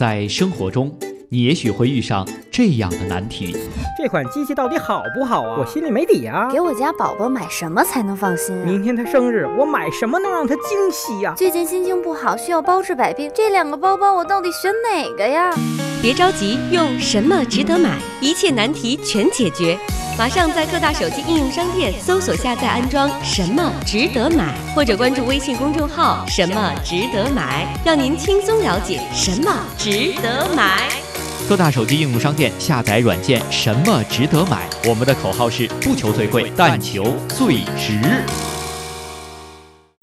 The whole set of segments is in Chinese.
在生活中，你也许会遇上这样的难题：这款机器到底好不好啊？我心里没底啊！给我家宝宝买什么才能放心啊？明天他生日，我买什么能让他惊喜呀？最近心情不好，需要包治百病，这两个包包我到底选哪个呀？别着急，用什么值得买，一切难题全解决。马上在各大手机应用商店搜索下载安装“什么值得买”，或者关注微信公众号“什么值得买”，让您轻松了解什么值得买。各大手机应用商店下载软件“什么值得买”，我们的口号是不求最贵，但求最值。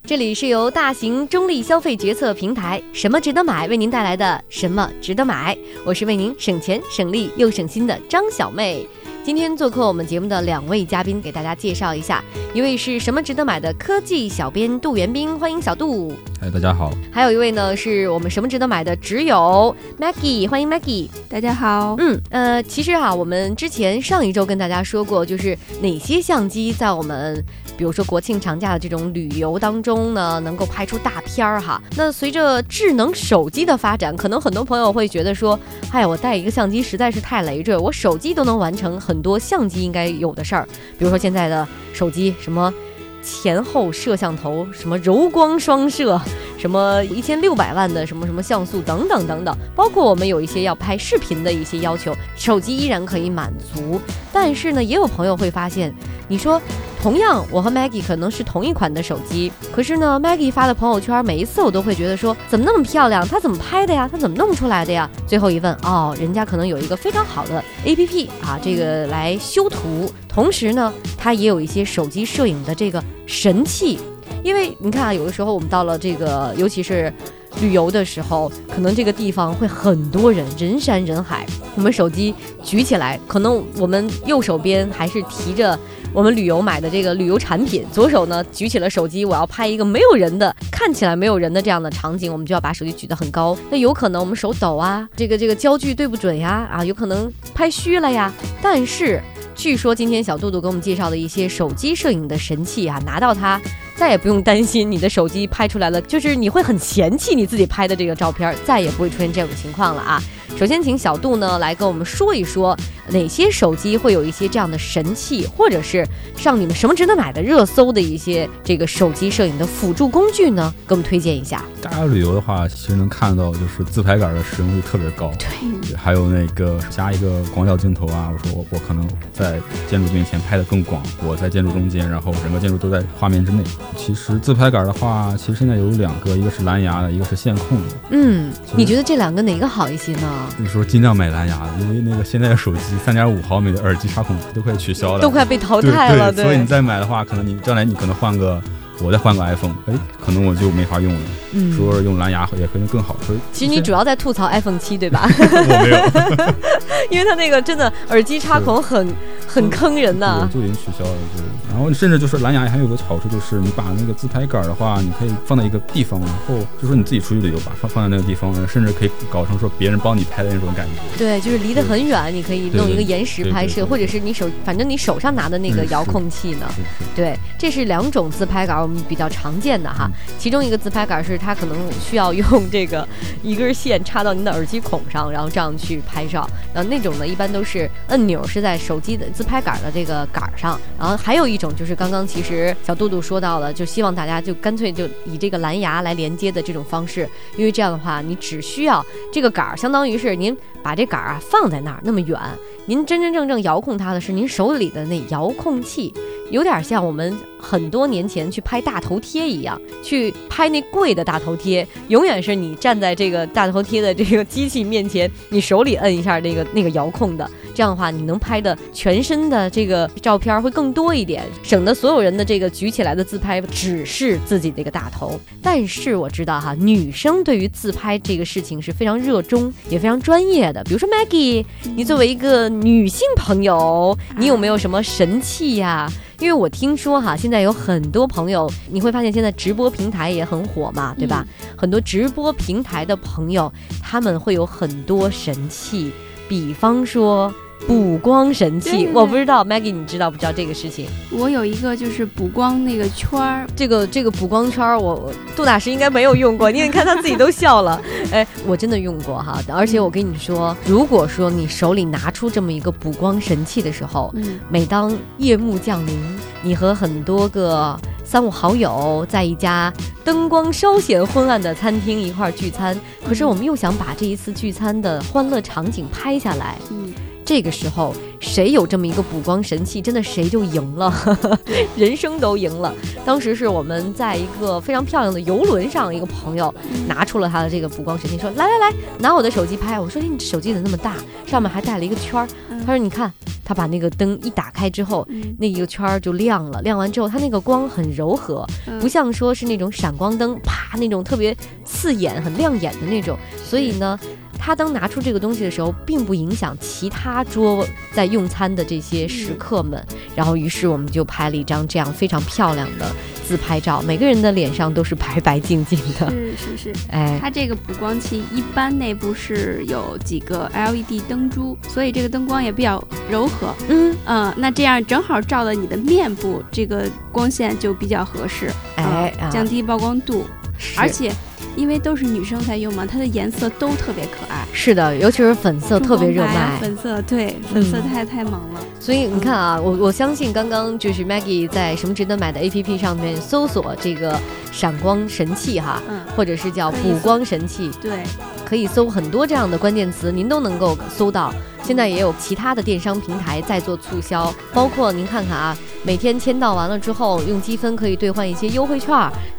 这里是由大型中立消费决策平台“什么值得买”为您带来的“什么值得买”，我是为您省钱省力又省心的张小妹。今天做客我们节目的两位嘉宾，给大家介绍一下，一位是什么值得买的科技小编杜元斌，欢迎小杜。哎，大家好。还有一位呢，是我们什么值得买的只有 Maggie，欢迎 Maggie，大家好。嗯，呃，其实哈，我们之前上一周跟大家说过，就是哪些相机在我们。比如说国庆长假的这种旅游当中呢，能够拍出大片儿哈。那随着智能手机的发展，可能很多朋友会觉得说，哎呀，我带一个相机实在是太累赘，我手机都能完成很多相机应该有的事儿。比如说现在的手机，什么前后摄像头，什么柔光双摄，什么一千六百万的什么什么像素等等等等，包括我们有一些要拍视频的一些要求，手机依然可以满足。但是呢，也有朋友会发现，你说。同样，我和 Maggie 可能是同一款的手机，可是呢，Maggie 发的朋友圈，每一次我都会觉得说，怎么那么漂亮？她怎么拍的呀？她怎么弄出来的呀？最后一问，哦，人家可能有一个非常好的 APP 啊，这个来修图，同时呢，它也有一些手机摄影的这个神器。因为你看啊，有的时候我们到了这个，尤其是旅游的时候，可能这个地方会很多人，人山人海，我们手机举起来，可能我们右手边还是提着。我们旅游买的这个旅游产品，左手呢举起了手机，我要拍一个没有人的，看起来没有人的这样的场景，我们就要把手机举得很高。那有可能我们手抖啊，这个这个焦距对不准呀，啊，有可能拍虚了呀。但是据说今天小杜杜给我们介绍的一些手机摄影的神器啊，拿到它再也不用担心你的手机拍出来了，就是你会很嫌弃你自己拍的这个照片，再也不会出现这种情况了啊。首先，请小杜呢来跟我们说一说。哪些手机会有一些这样的神器，或者是上你们什么值得买的热搜的一些这个手机摄影的辅助工具呢？给我们推荐一下。大家旅游的话，其实能看到就是自拍杆的使用率特别高。对，还有那个加一个广角镜头啊，我说我我可能在建筑面前拍的更广，我在建筑中间，然后整个建筑都在画面之内。其实自拍杆的话，其实现在有两个，一个是蓝牙的，一个是线控的。嗯，你觉得这两个哪个好一些呢？你说尽量买蓝牙的，因为那个现在的手机。三点五毫米的耳机插孔都快取消了，都快被淘汰了。对，所以你再买的话，可能你将来你可能换个，我再换个 iPhone，哎，可能我就没法用了。嗯，说用蓝牙也可能更好。其实你主要在吐槽 iPhone 七，对吧？我没有，因为它那个真的耳机插孔很很坑人呐。就已经取消了，就然后甚至就是蓝牙还有个好处，就是你把那个自拍杆的话，你可以放在一个地方，然后就说你自己出去旅游吧，放放在那个地方，甚至可以搞成说别人帮你拍的那种感觉。对，就是离得很远，你可以弄一个延时拍摄，或者是你手，反正你手上拿的那个遥控器呢。对，这是两种自拍杆，我们比较常见的哈。其中一个自拍杆是它可能需要用这个一根线插到您的耳机孔上，然后这样去拍照。然后那种呢，一般都是按钮是在手机的自拍杆的这个杆上。然后还有一种就是刚刚其实小杜杜说到了，就希望大家就干脆就以这个蓝牙来连接的这种方式，因为这样的话，你只需要这个杆儿，相当于是您把这杆儿啊放在那儿那么远，您真真正正遥控它的是您手里的那遥控器。有点像我们很多年前去拍大头贴一样，去拍那贵的大头贴，永远是你站在这个大头贴的这个机器面前，你手里摁一下那个那个遥控的，这样的话你能拍的全身的这个照片会更多一点，省得所有人的这个举起来的自拍只是自己那个大头。但是我知道哈，女生对于自拍这个事情是非常热衷，也非常专业的。比如说 Maggie，你作为一个女性朋友，你有没有什么神器呀？因为我听说哈，现在有很多朋友，你会发现现在直播平台也很火嘛，对吧？很多直播平台的朋友，他们会有很多神器，比方说补光神器。对对我不知道 Maggie 你知道不知道这个事情？我有一个就是补光那个圈儿，这个这个补光圈儿，我我杜大师应该没有用过，你看他自己都笑了。哎，我真的用过哈，而且我跟你说，如果说你手里拿出这么一个补光神器的时候，嗯，每当夜幕降临，你和很多个三五好友在一家灯光稍显昏暗的餐厅一块儿聚餐，可是我们又想把这一次聚餐的欢乐场景拍下来，嗯，这个时候谁有这么一个补光神器，真的谁就赢了，人生都赢了。当时是我们在一个非常漂亮的游轮上，一个朋友拿出了他的这个补光神器，说：“来来来，拿我的手机拍。”我说：“哎，你手机怎么那么大？上面还带了一个圈儿。”嗯他说：“你看，他把那个灯一打开之后，嗯那一个圈儿就亮了。亮完之后，它那个光很柔和，嗯不像说是那种闪光灯，啪那种特别刺眼、很亮眼的那种。所以呢，他当拿出这个东西的时候，并不影响其他桌在用餐的这些食客们。然后，于是我们就拍了一张这样非常漂亮的自拍照，每个人的脸上都是白白净净的。是是是，哎，它这个补光器一般内部是有几个 LED 灯珠，所以这个灯光也比较柔和。嗯，嗯，那这样正好照了你的面部，这个光线就比较合适，哎降低曝光度。是而且，因为都是女生在用嘛，它的颜色都特别可爱，是的，尤其是粉色特别热卖。粉色对，粉色嗯太、太萌了。所以你看啊，我我相信刚刚就是 Maggie 在什么值得买的 APP 上面搜索这个闪光神器哈，嗯，或者是叫补光神器，对，可以搜很多这样的关键词，您都能够搜到。现在也有其他的电商平台在做促销，包括您看看啊，每天签到完了之后，用积分可以兑换一些优惠券，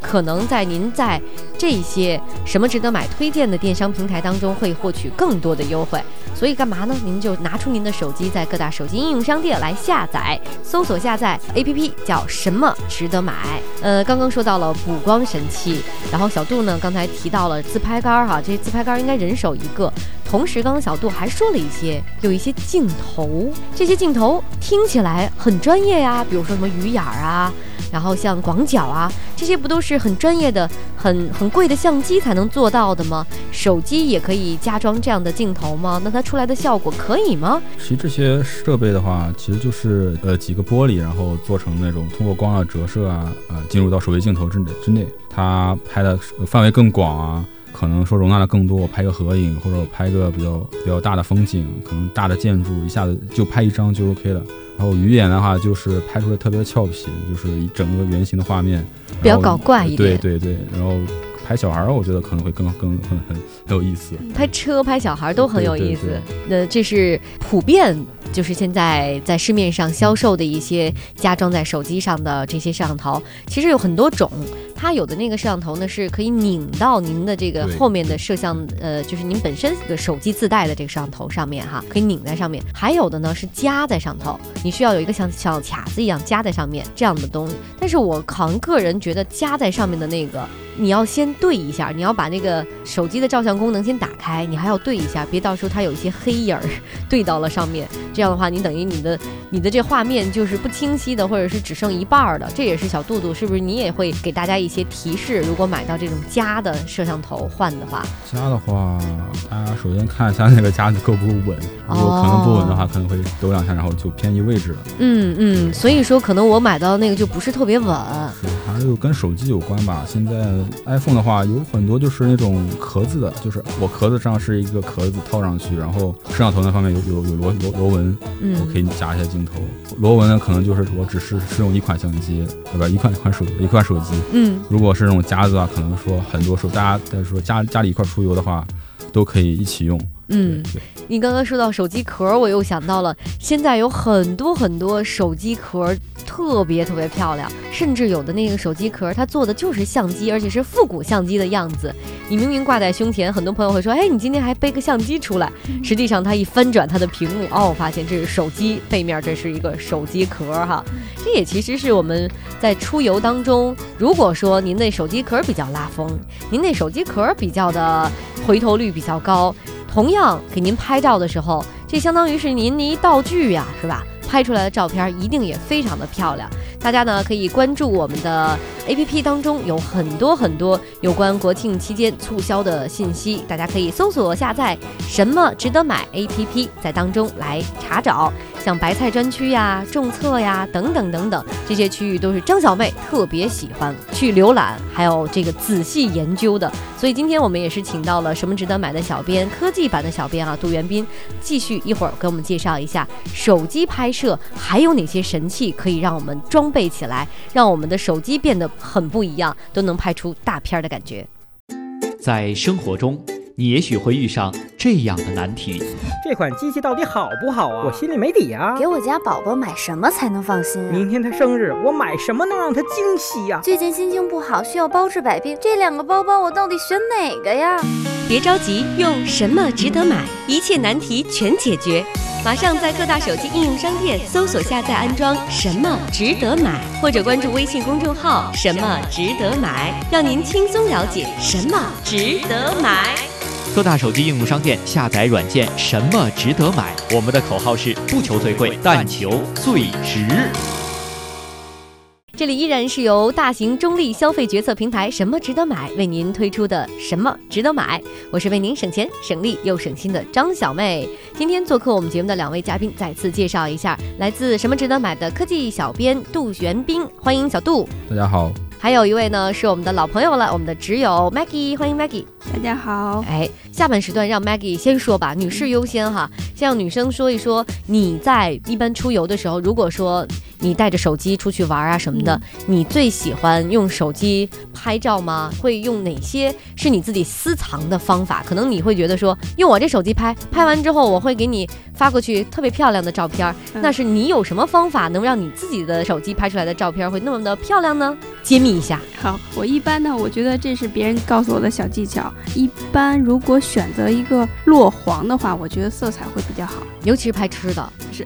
可能在您在这些什么值得买推荐的电商平台当中会获取更多的优惠。所以干嘛呢？您就拿出您的手机，在各大手机应用商店来下载，搜索下载 APP 叫什么值得买。呃，刚刚说到了补光神器，然后小杜呢刚才提到了自拍杆儿哈，这些自拍杆儿应该人手一个。同时，刚刚小杜还说了一些，有一些镜头，这些镜头听起来很专业呀，比如说什么鱼眼啊，然后像广角啊，这些不都是很专业的、很很贵的相机才能做到的吗？手机也可以加装这样的镜头吗？那它出来的效果可以吗？其实这些设备的话，其实就是呃几个玻璃，然后做成那种通过光啊折射啊，呃进入到手机镜头之内之内，它拍的范围更广啊，可能说容纳的更多。我拍个合影或者我拍个比较比较大的风景，可能大的建筑一下子就拍一张就 OK 了。然后鱼眼的话，就是拍出来特别俏皮，就是一整个圆形的画面，比较搞怪一点。对对对，然后拍小孩儿，我觉得可能会更更很很很有意思。拍车、拍小孩都很有意思。那这是普遍，就是现在在市面上销售的一些加装在手机上的这些摄像头，其实有很多种。它有的那个摄像头呢是可以拧到您的这个后面的摄像，呃，就是您本身这个手机自带的这个摄像头上面哈，可以拧在上面。还有的呢是夹在上头，你需要有一个像小卡子一样夹在上面这样的东西。但是我好像个人觉得夹在上面的那个。你要先对一下，你要把那个手机的照相功能先打开，你还要对一下，别到时候它有一些黑影儿对到了上面，这样的话，你等于你的你的这画面就是不清晰的，或者是只剩一半儿的。这也是小杜杜是不是你也会给大家一些提示？如果买到这种加的摄像头换的话，加的话，大家首先看一下那个夹子够不够稳，如果可能不稳的话，可能会抖两下，然后就偏移位置了。嗯嗯，所以说可能我买到那个就不是特别稳。是，还是跟手机有关吧。现在 iPhone 的话，有很多就是那种壳子的，就是我壳子上是一个壳子套上去，然后摄像头那方面有有有螺螺螺纹，我嗯可以夹一下镜头。螺纹呢，可能就是我只是是用一款相机，对吧？一款一款手一款手机。嗯，如果是那种夹子啊，可能说很多时候大家在说家家里一块出游的话，都可以一起用。嗯你刚刚说到手机壳，我又想到了，现在有很多很多手机壳特别特别漂亮，甚至有的那个手机壳它做的就是相机，而且是复古相机的样子。你明明挂在胸前，很多朋友会说，哎，你今天还背个相机出来？实际上它一翻转它的屏幕，哦，发现这是手机背面，这是一个手机壳哈。这也其实是我们在出游当中，如果说您那手机壳比较拉风，您那手机壳比较的回头率比较高。同样给您拍照的时候，这相当于是您的一道具呀，是吧？拍出来的照片一定也非常的漂亮。大家呢可以关注我们的 APP 当中有很多很多有关国庆期间促销的信息，大家可以搜索下载“什么值得买 ”APP，在当中来查找。像白菜专区呀、种册呀等等等等，这些区域都是张小妹特别喜欢去浏览，还有这个仔细研究的。所以今天我们也是请到了什么值得买的小编，科技版的小编啊，杜元斌，继续一会儿给我们介绍一下手机拍摄还有哪些神器可以让我们装备起来，让我们的手机变得很不一样，都能拍出大片的感觉。在生活中。你也许会遇上这样的难题：这款机器到底好不好啊？我心里没底啊！给我家宝宝买什么才能放心？明天他生日，我买什么能让他惊喜呀？最近心情不好，需要包治百病，这两个包包我到底选哪个呀？别着急，用什么值得买，一切难题全解决。马上在各大手机应用商店搜索下载安装“什么值得买”，或者关注微信公众号“什么值得买”，让您轻松了解什么值得买。各大手机应用商店下载软件，什么值得买？我们的口号是不求最贵，但求最值。这里依然是由大型中立消费决策平台“什么值得买”为您推出的“什么值得买”，我是为您省钱省力又省心的张小妹。今天做客我们节目的两位嘉宾，再次介绍一下，来自“什么值得买”的科技小编杜玄斌，欢迎小杜。大家好。还有一位呢，是我们的老朋友了，我们的挚友 Maggie，欢迎 Maggie。大家好。哎，下半时段让 Maggie 先说吧，女士优先哈，先让女生说一说，你在一般出游的时候，如果说。你带着手机出去玩啊什么的，你最喜欢用手机拍照吗？会用哪些是你自己私藏的方法？可能你会觉得说，用我这手机拍，拍完之后我会给你发过去特别漂亮的照片。那是你有什么方法能让你自己的手机拍出来的照片会那么的漂亮呢？揭秘一下。好，我一般呢，我觉得这是别人告诉我的小技巧。一般如果选择一个落黄的话，我觉得色彩会比较好，尤其是拍吃的。是，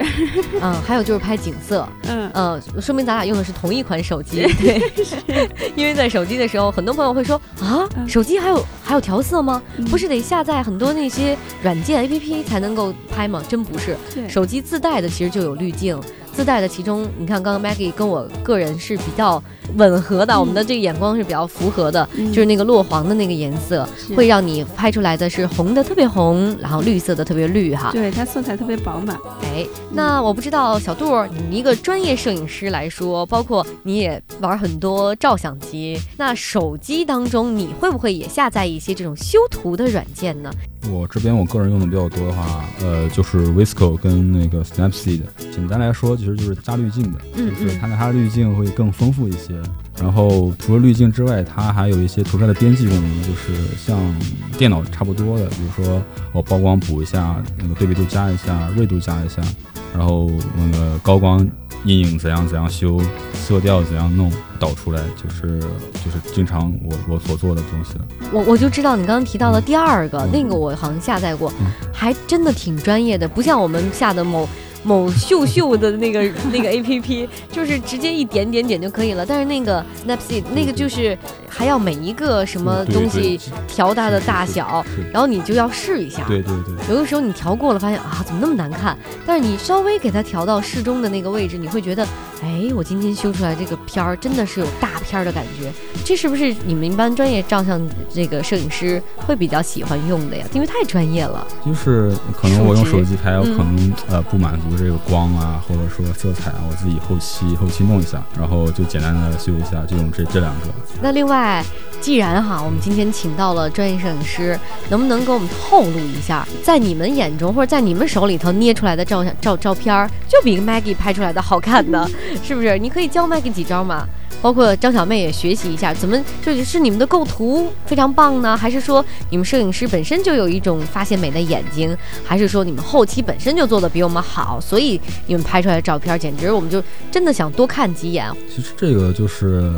嗯，还有就是拍景色。嗯。嗯，说明咱俩用的是同一款手机，对，因为在手机的时候，很多朋友会说啊，手机还有还有调色吗？不是得下载很多那些软件 APP 才能够拍吗？真不是，手机自带的其实就有滤镜。自带的其中，你看刚刚 Maggie 跟我个人是比较吻合的，我们的这个眼光是比较符合的，就是那个落黄的那个颜色，会让你拍出来的是红的特别红，然后绿色的特别绿哈。对，它色彩特别饱满。哎，那我不知道小杜，你一个专业摄影师来说，包括你也玩很多照相机，那手机当中你会不会也下载一些这种修图的软件呢？我这边我个人用的比较多的话，呃，就是 Visco 跟那个 Snapseed。简单来说，其实就是加滤镜的，就是它的它的滤镜会更丰富一些。然后除了滤镜之外，它还有一些图片的编辑功能，就是像电脑差不多的，比如说我曝光补一下，那个对比度加一下，锐度加一下，然后那个高光。阴影怎样怎样修，色调怎样弄，导出来就是就是经常我我所做的东西了。我我就知道你刚刚提到的第二个，那个我好像下载过，还真的挺专业的，不像我们下的某。某秀秀的那个那个 A P P 就是直接一点点点就可以了，但是那个 Snapseed 那个就是还要每一个什么东西调它的大小，然后你就要试一下。对对对。有的时候你调过了，发现啊怎么那么难看？但是你稍微给它调到适中的那个位置，你会觉得，哎，我今天修出来这个片儿真的是有大片儿的感觉。这是不是你们一般专业照相这个摄影师会比较喜欢用的呀？因为太专业了。就是可能我用手机拍，我可能呃不满足。这个光啊，或者说色彩啊，我自己后期后期弄一下，然后就简单的修一下，就用这这两个。那另外，既然哈，我们今天请到了专业摄影师，能不能给我们透露一下，在你们眼中或者在你们手里头捏出来的照相照照片儿，就比 Maggie 拍出来的好看呢，是不是？你可以教 Maggie 几招吗？包括张小妹也学习一下，怎么就是你们的构图非常棒呢？还是说你们摄影师本身就有一种发现美的眼睛？还是说你们后期本身就做的比我们好，所以你们拍出来的照片简直我们就真的想多看几眼？其实这个就是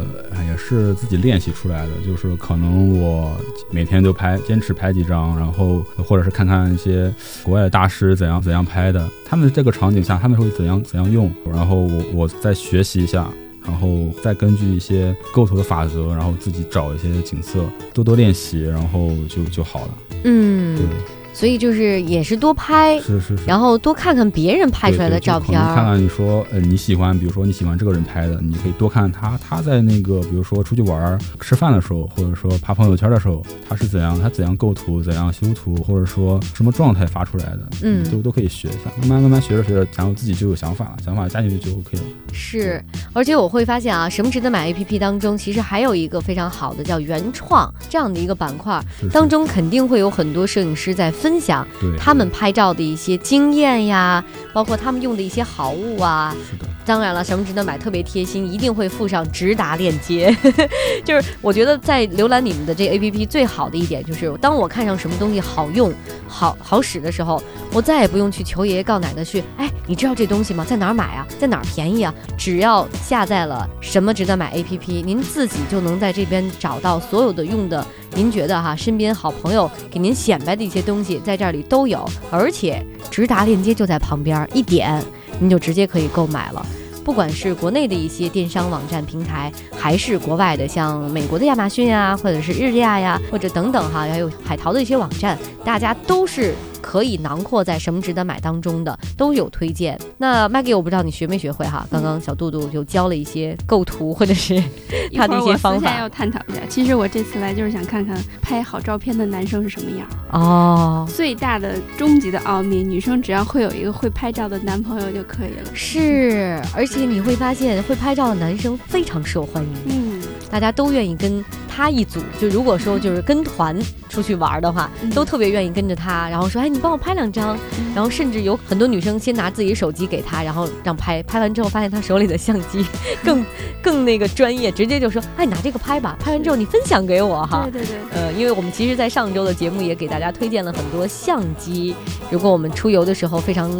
也是自己练习出来的，就是可能我每天就拍，坚持拍几张，然后或者是看看一些国外的大师怎样怎样拍的，他们这个场景下他们会怎样怎样用，然后我我再学习一下。然后再根据一些构图的法则，然后自己找一些景色，多多练习，然后就就好了。嗯，对。所所以就是也是多拍，是是是。然后多看看别人拍出来的照片，看看你说呃你喜欢，比如说你喜欢这个人拍的，你可以多看他他在那个比如说出去玩吃饭的时候，或者说发朋友圈的时候，他是怎样他怎样构图，怎样修图，或者说什么状态发出来的，嗯，都都可以学一下，慢慢慢慢学着学着，然后自己就有想法了，想法加进去就 OK 了。是，而且我会发现啊，什么值得买 APP 当中，其实还有一个非常好的叫原创这样的一个板块，当中肯定会有很多摄影师在分享他们拍照的一些经验呀，包括他们用的一些好物啊。是的。当然了，什么值得买特别贴心，一定会附上直达链接。就是我觉得在浏览你们的这 APP 最好的一点，就是当我看上什么东西好用、好好使的时候，我再也不用去求爷爷告奶奶去。哎，你知道这东西吗？在哪儿买啊？在哪儿便宜啊？只要下载了什么值得买 APP，您自己就能在这边找到所有的用的，您觉得哈，身边好朋友给您显摆的一些东西，在这里都有，而且直达链接就在旁边，一点。您就直接可以购买了，不管是国内的一些电商网站平台，还是国外的像美国的亚马逊呀，或者是日亚呀，或者等等哈，还有海淘的一些网站，大家都是。可以囊括在什么值得买当中的都有推荐。那 Maggie，我不知道你学没学会哈？刚刚小杜杜就教了一些构图或者是 他的一些方法。要探讨一下。其实我这次来就是想看看拍好照片的男生是什么样。哦。最大的终极的奥秘，女生只要会有一个会拍照的男朋友就可以了。是，而且你会发现会拍照的男生非常受欢迎。嗯。大家都愿意跟他一组。就如果说就是跟团出去玩的话，都特别愿意跟着他，然后说哎。你帮我拍两张，然后甚至有很多女生先拿自己手机给他，然后让拍拍完之后，发现他手里的相机 更更那个专业，直接就说：“哎，拿这个拍吧。”拍完之后你分享给我哈。对对对。呃，因为我们其实，在上周的节目也给大家推荐了很多相机，如果我们出游的时候非常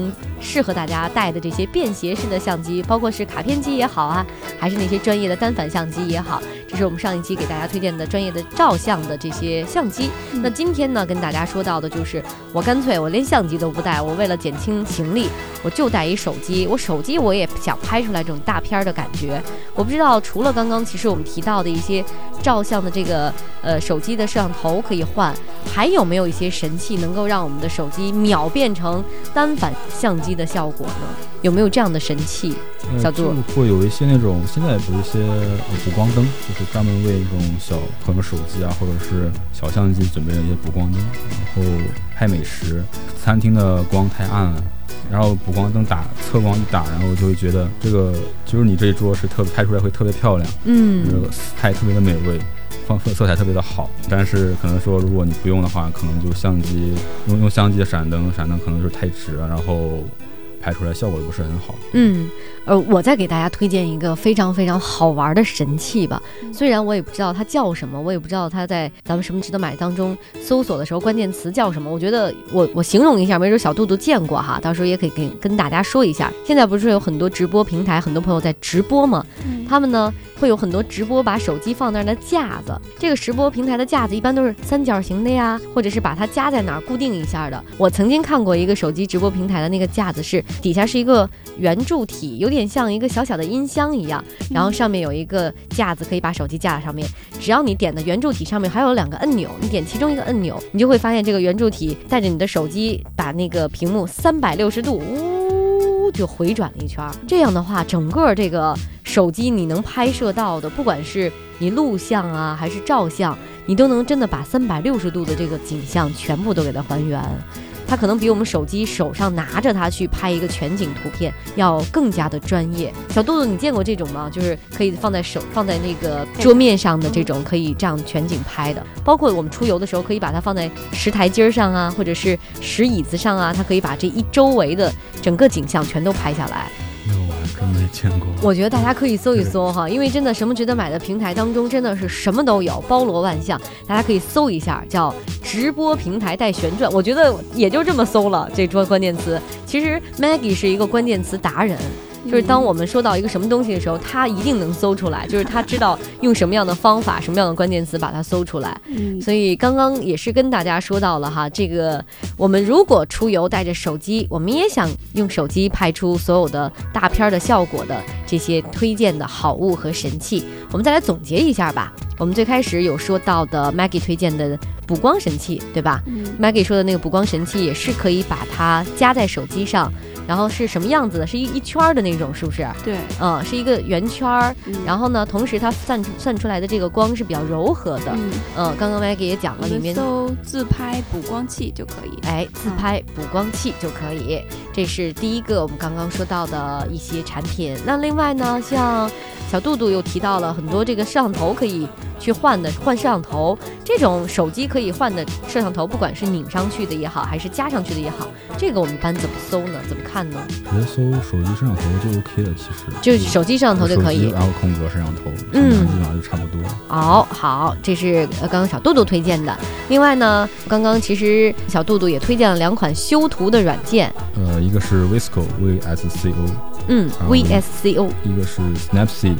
适合大家带的这些便携式的相机，包括是卡片机也好啊，还是那些专业的单反相机也好，这是我们上一期给大家推荐的专业的照相的这些相机。那今天呢，跟大家说到的就是我干脆。我连相机都不带，我为了减轻行李，我就带一手机。我手机我也想拍出来这种大片的感觉。我不知道除了刚刚其实我们提到的一些照相的这个呃手机的摄像头可以换，还有没有一些神器能够让我们的手机秒变成单反相机的效果呢？有没有这样的神器？小杜会有一些那种现在有一些补光灯，就是专门为这种小朋友手机啊或者是小相机准备的一些补光灯，然后。拍美食，餐厅的光太暗了，然后补光灯打侧光一打，然后就会觉得这个就是你这一桌是特拍出来会特别漂亮，嗯，这个菜特别的美味，放色色彩特别的好。但是可能说如果你不用的话，可能就相机用用相机的闪灯，闪灯可能就是太直了，然后。拍出来效果也不是很好。嗯，呃，我再给大家推荐一个非常非常好玩的神器吧。虽然我也不知道它叫什么，我也不知道它在咱们什么值得买当中搜索的时候关键词叫什么。我觉得我我形容一下，没准小杜杜见过哈，到时候也可以跟跟大家说一下。现在不是有很多直播平台，很多朋友在直播吗？他们呢会有很多直播把手机放那儿的架子。这个直播平台的架子一般都是三角形的呀，或者是把它夹在哪儿固定一下的。我曾经看过一个手机直播平台的那个架子是。底下是一个圆柱体，有点像一个小小的音箱一样，然后上面有一个架子，可以把手机架在上面。只要你点的圆柱体上面还有两个按钮，你点其中一个按钮，你就会发现这个圆柱体带着你的手机把那个屏幕三百六十度就回转了一圈儿。这样的话，整个这个手机你能拍摄到的，不管是你录像啊还是照相，你都能真的把三百六十度的这个景象全部都给它还原。它可能比我们手机手上拿着它去拍一个全景图片要更加的专业。小豆豆，你见过这种吗？就是可以放在手放在那个桌面上的这种，可以这样全景拍的。包括我们出游的时候，可以把它放在石台阶上啊，或者是石椅子上啊，它可以把这一周围的整个景象全都拍下来。真没见过，我觉得大家可以搜一搜哈，因为真的什么值得买的平台当中真的是什么都有，包罗万象，大家可以搜一下，叫直播平台带旋转，我觉得也就这么搜了这桌关键词。其实 Maggie 是一个关键词达人。就是当我们说到一个什么东西的时候，他一定能搜出来。就是他知道用什么样的方法、什么样的关键词把它搜出来。嗯，所以刚刚也是跟大家说到了哈，这个我们如果出游带着手机，我们也想用手机拍出所有的大片的效果的这些推荐的好物和神器，我们再来总结一下吧。我们最开始有说到的 Maggie 推荐的补光神器，对吧嗯，？Maggie 说的那个补光神器也是可以把它加在手机上，然后是什么样子的？是一一圈儿的那种，是不是？对，嗯，是一个圆圈儿。嗯然后呢，同时它散出散出来的这个光是比较柔和的。嗯，嗯，刚刚 Maggie 也讲了，里面搜自拍补光器就可以。哎，自拍补光器就可以。这是第一个我们刚刚说到的一些产品。那另外呢，像小杜杜又提到了很多这个摄像头可以去换的，换摄像头这种手机可以换的摄像头，不管是拧上去的也好，还是加上去的也好，这个我们一般怎么搜呢？怎么看呢？直接搜手机摄像头就 OK 了，其实就是手机摄像头就可以。然后空格摄像头，嗯基本上就差不多。哦好，这是呃刚刚小杜杜推荐的。另外呢，刚刚其实小杜杜也推荐了两款修图的软件，呃，一个是 Visco V S C O，嗯，VSCO，一个是 Snapseed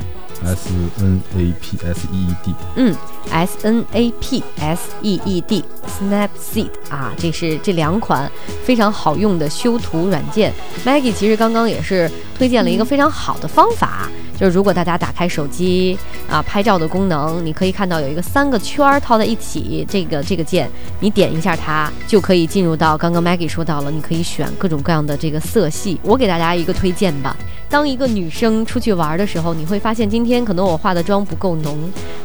S N A P S E E D。嗯，S N A P S E E D Snapseed 啊，这是这两款非常好用的修图软件。Maggie 其实刚刚也是推荐了一个非常好的方法，就是如果大家打开手机啊拍照的功能，你可以看到有一个三个圈儿套在一起，这个这个键你点一下它，就可以进入到刚刚 Maggie 说到了，你可以选各种各样的这个色系。我给大家一个推荐吧，当一个女生出去玩的时候，你会发现今天可能我化的妆不够浓，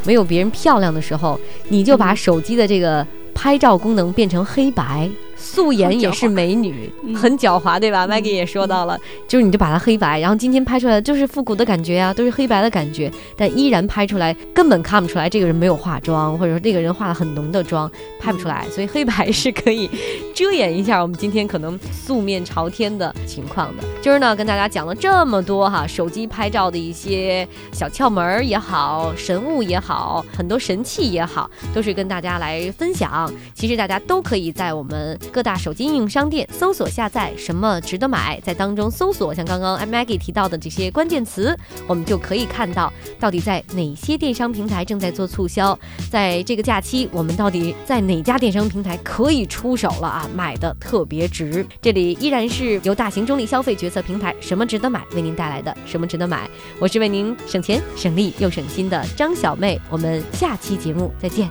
没有别人漂亮的时候，你就把手机的这个拍照功能变成黑白。素颜也是美女，嗯。很狡猾，对吧、m a g g i e 也说到了，就是你就把它黑白，然后今天拍出来的就是复古的感觉啊，都是黑白的感觉，但依然拍出来根本看不出来这个人没有化妆，或者说这个人化了很浓的妆，拍不出来，所以黑白是可以遮掩一下我们今天可能素面朝天的情况的。今儿呢，跟大家讲了这么多哈，手机拍照的一些小窍门儿也好，神物也好，很多神器也好，都是跟大家来分享。其实大家都可以在我们各大手机应用商店搜索下载什么值得买，在当中搜索像刚刚 Maggie 提到的这些关键词，我们就可以看到到底在哪些电商平台正在做促销，在这个假期我们到底在哪家电商平台可以出手了啊？买的特别值。这里依然是由大型中立消费决策平台什么值得买为您带来的什么值得买，我是为您省钱省力又省心的张小妹，我们下期节目再见。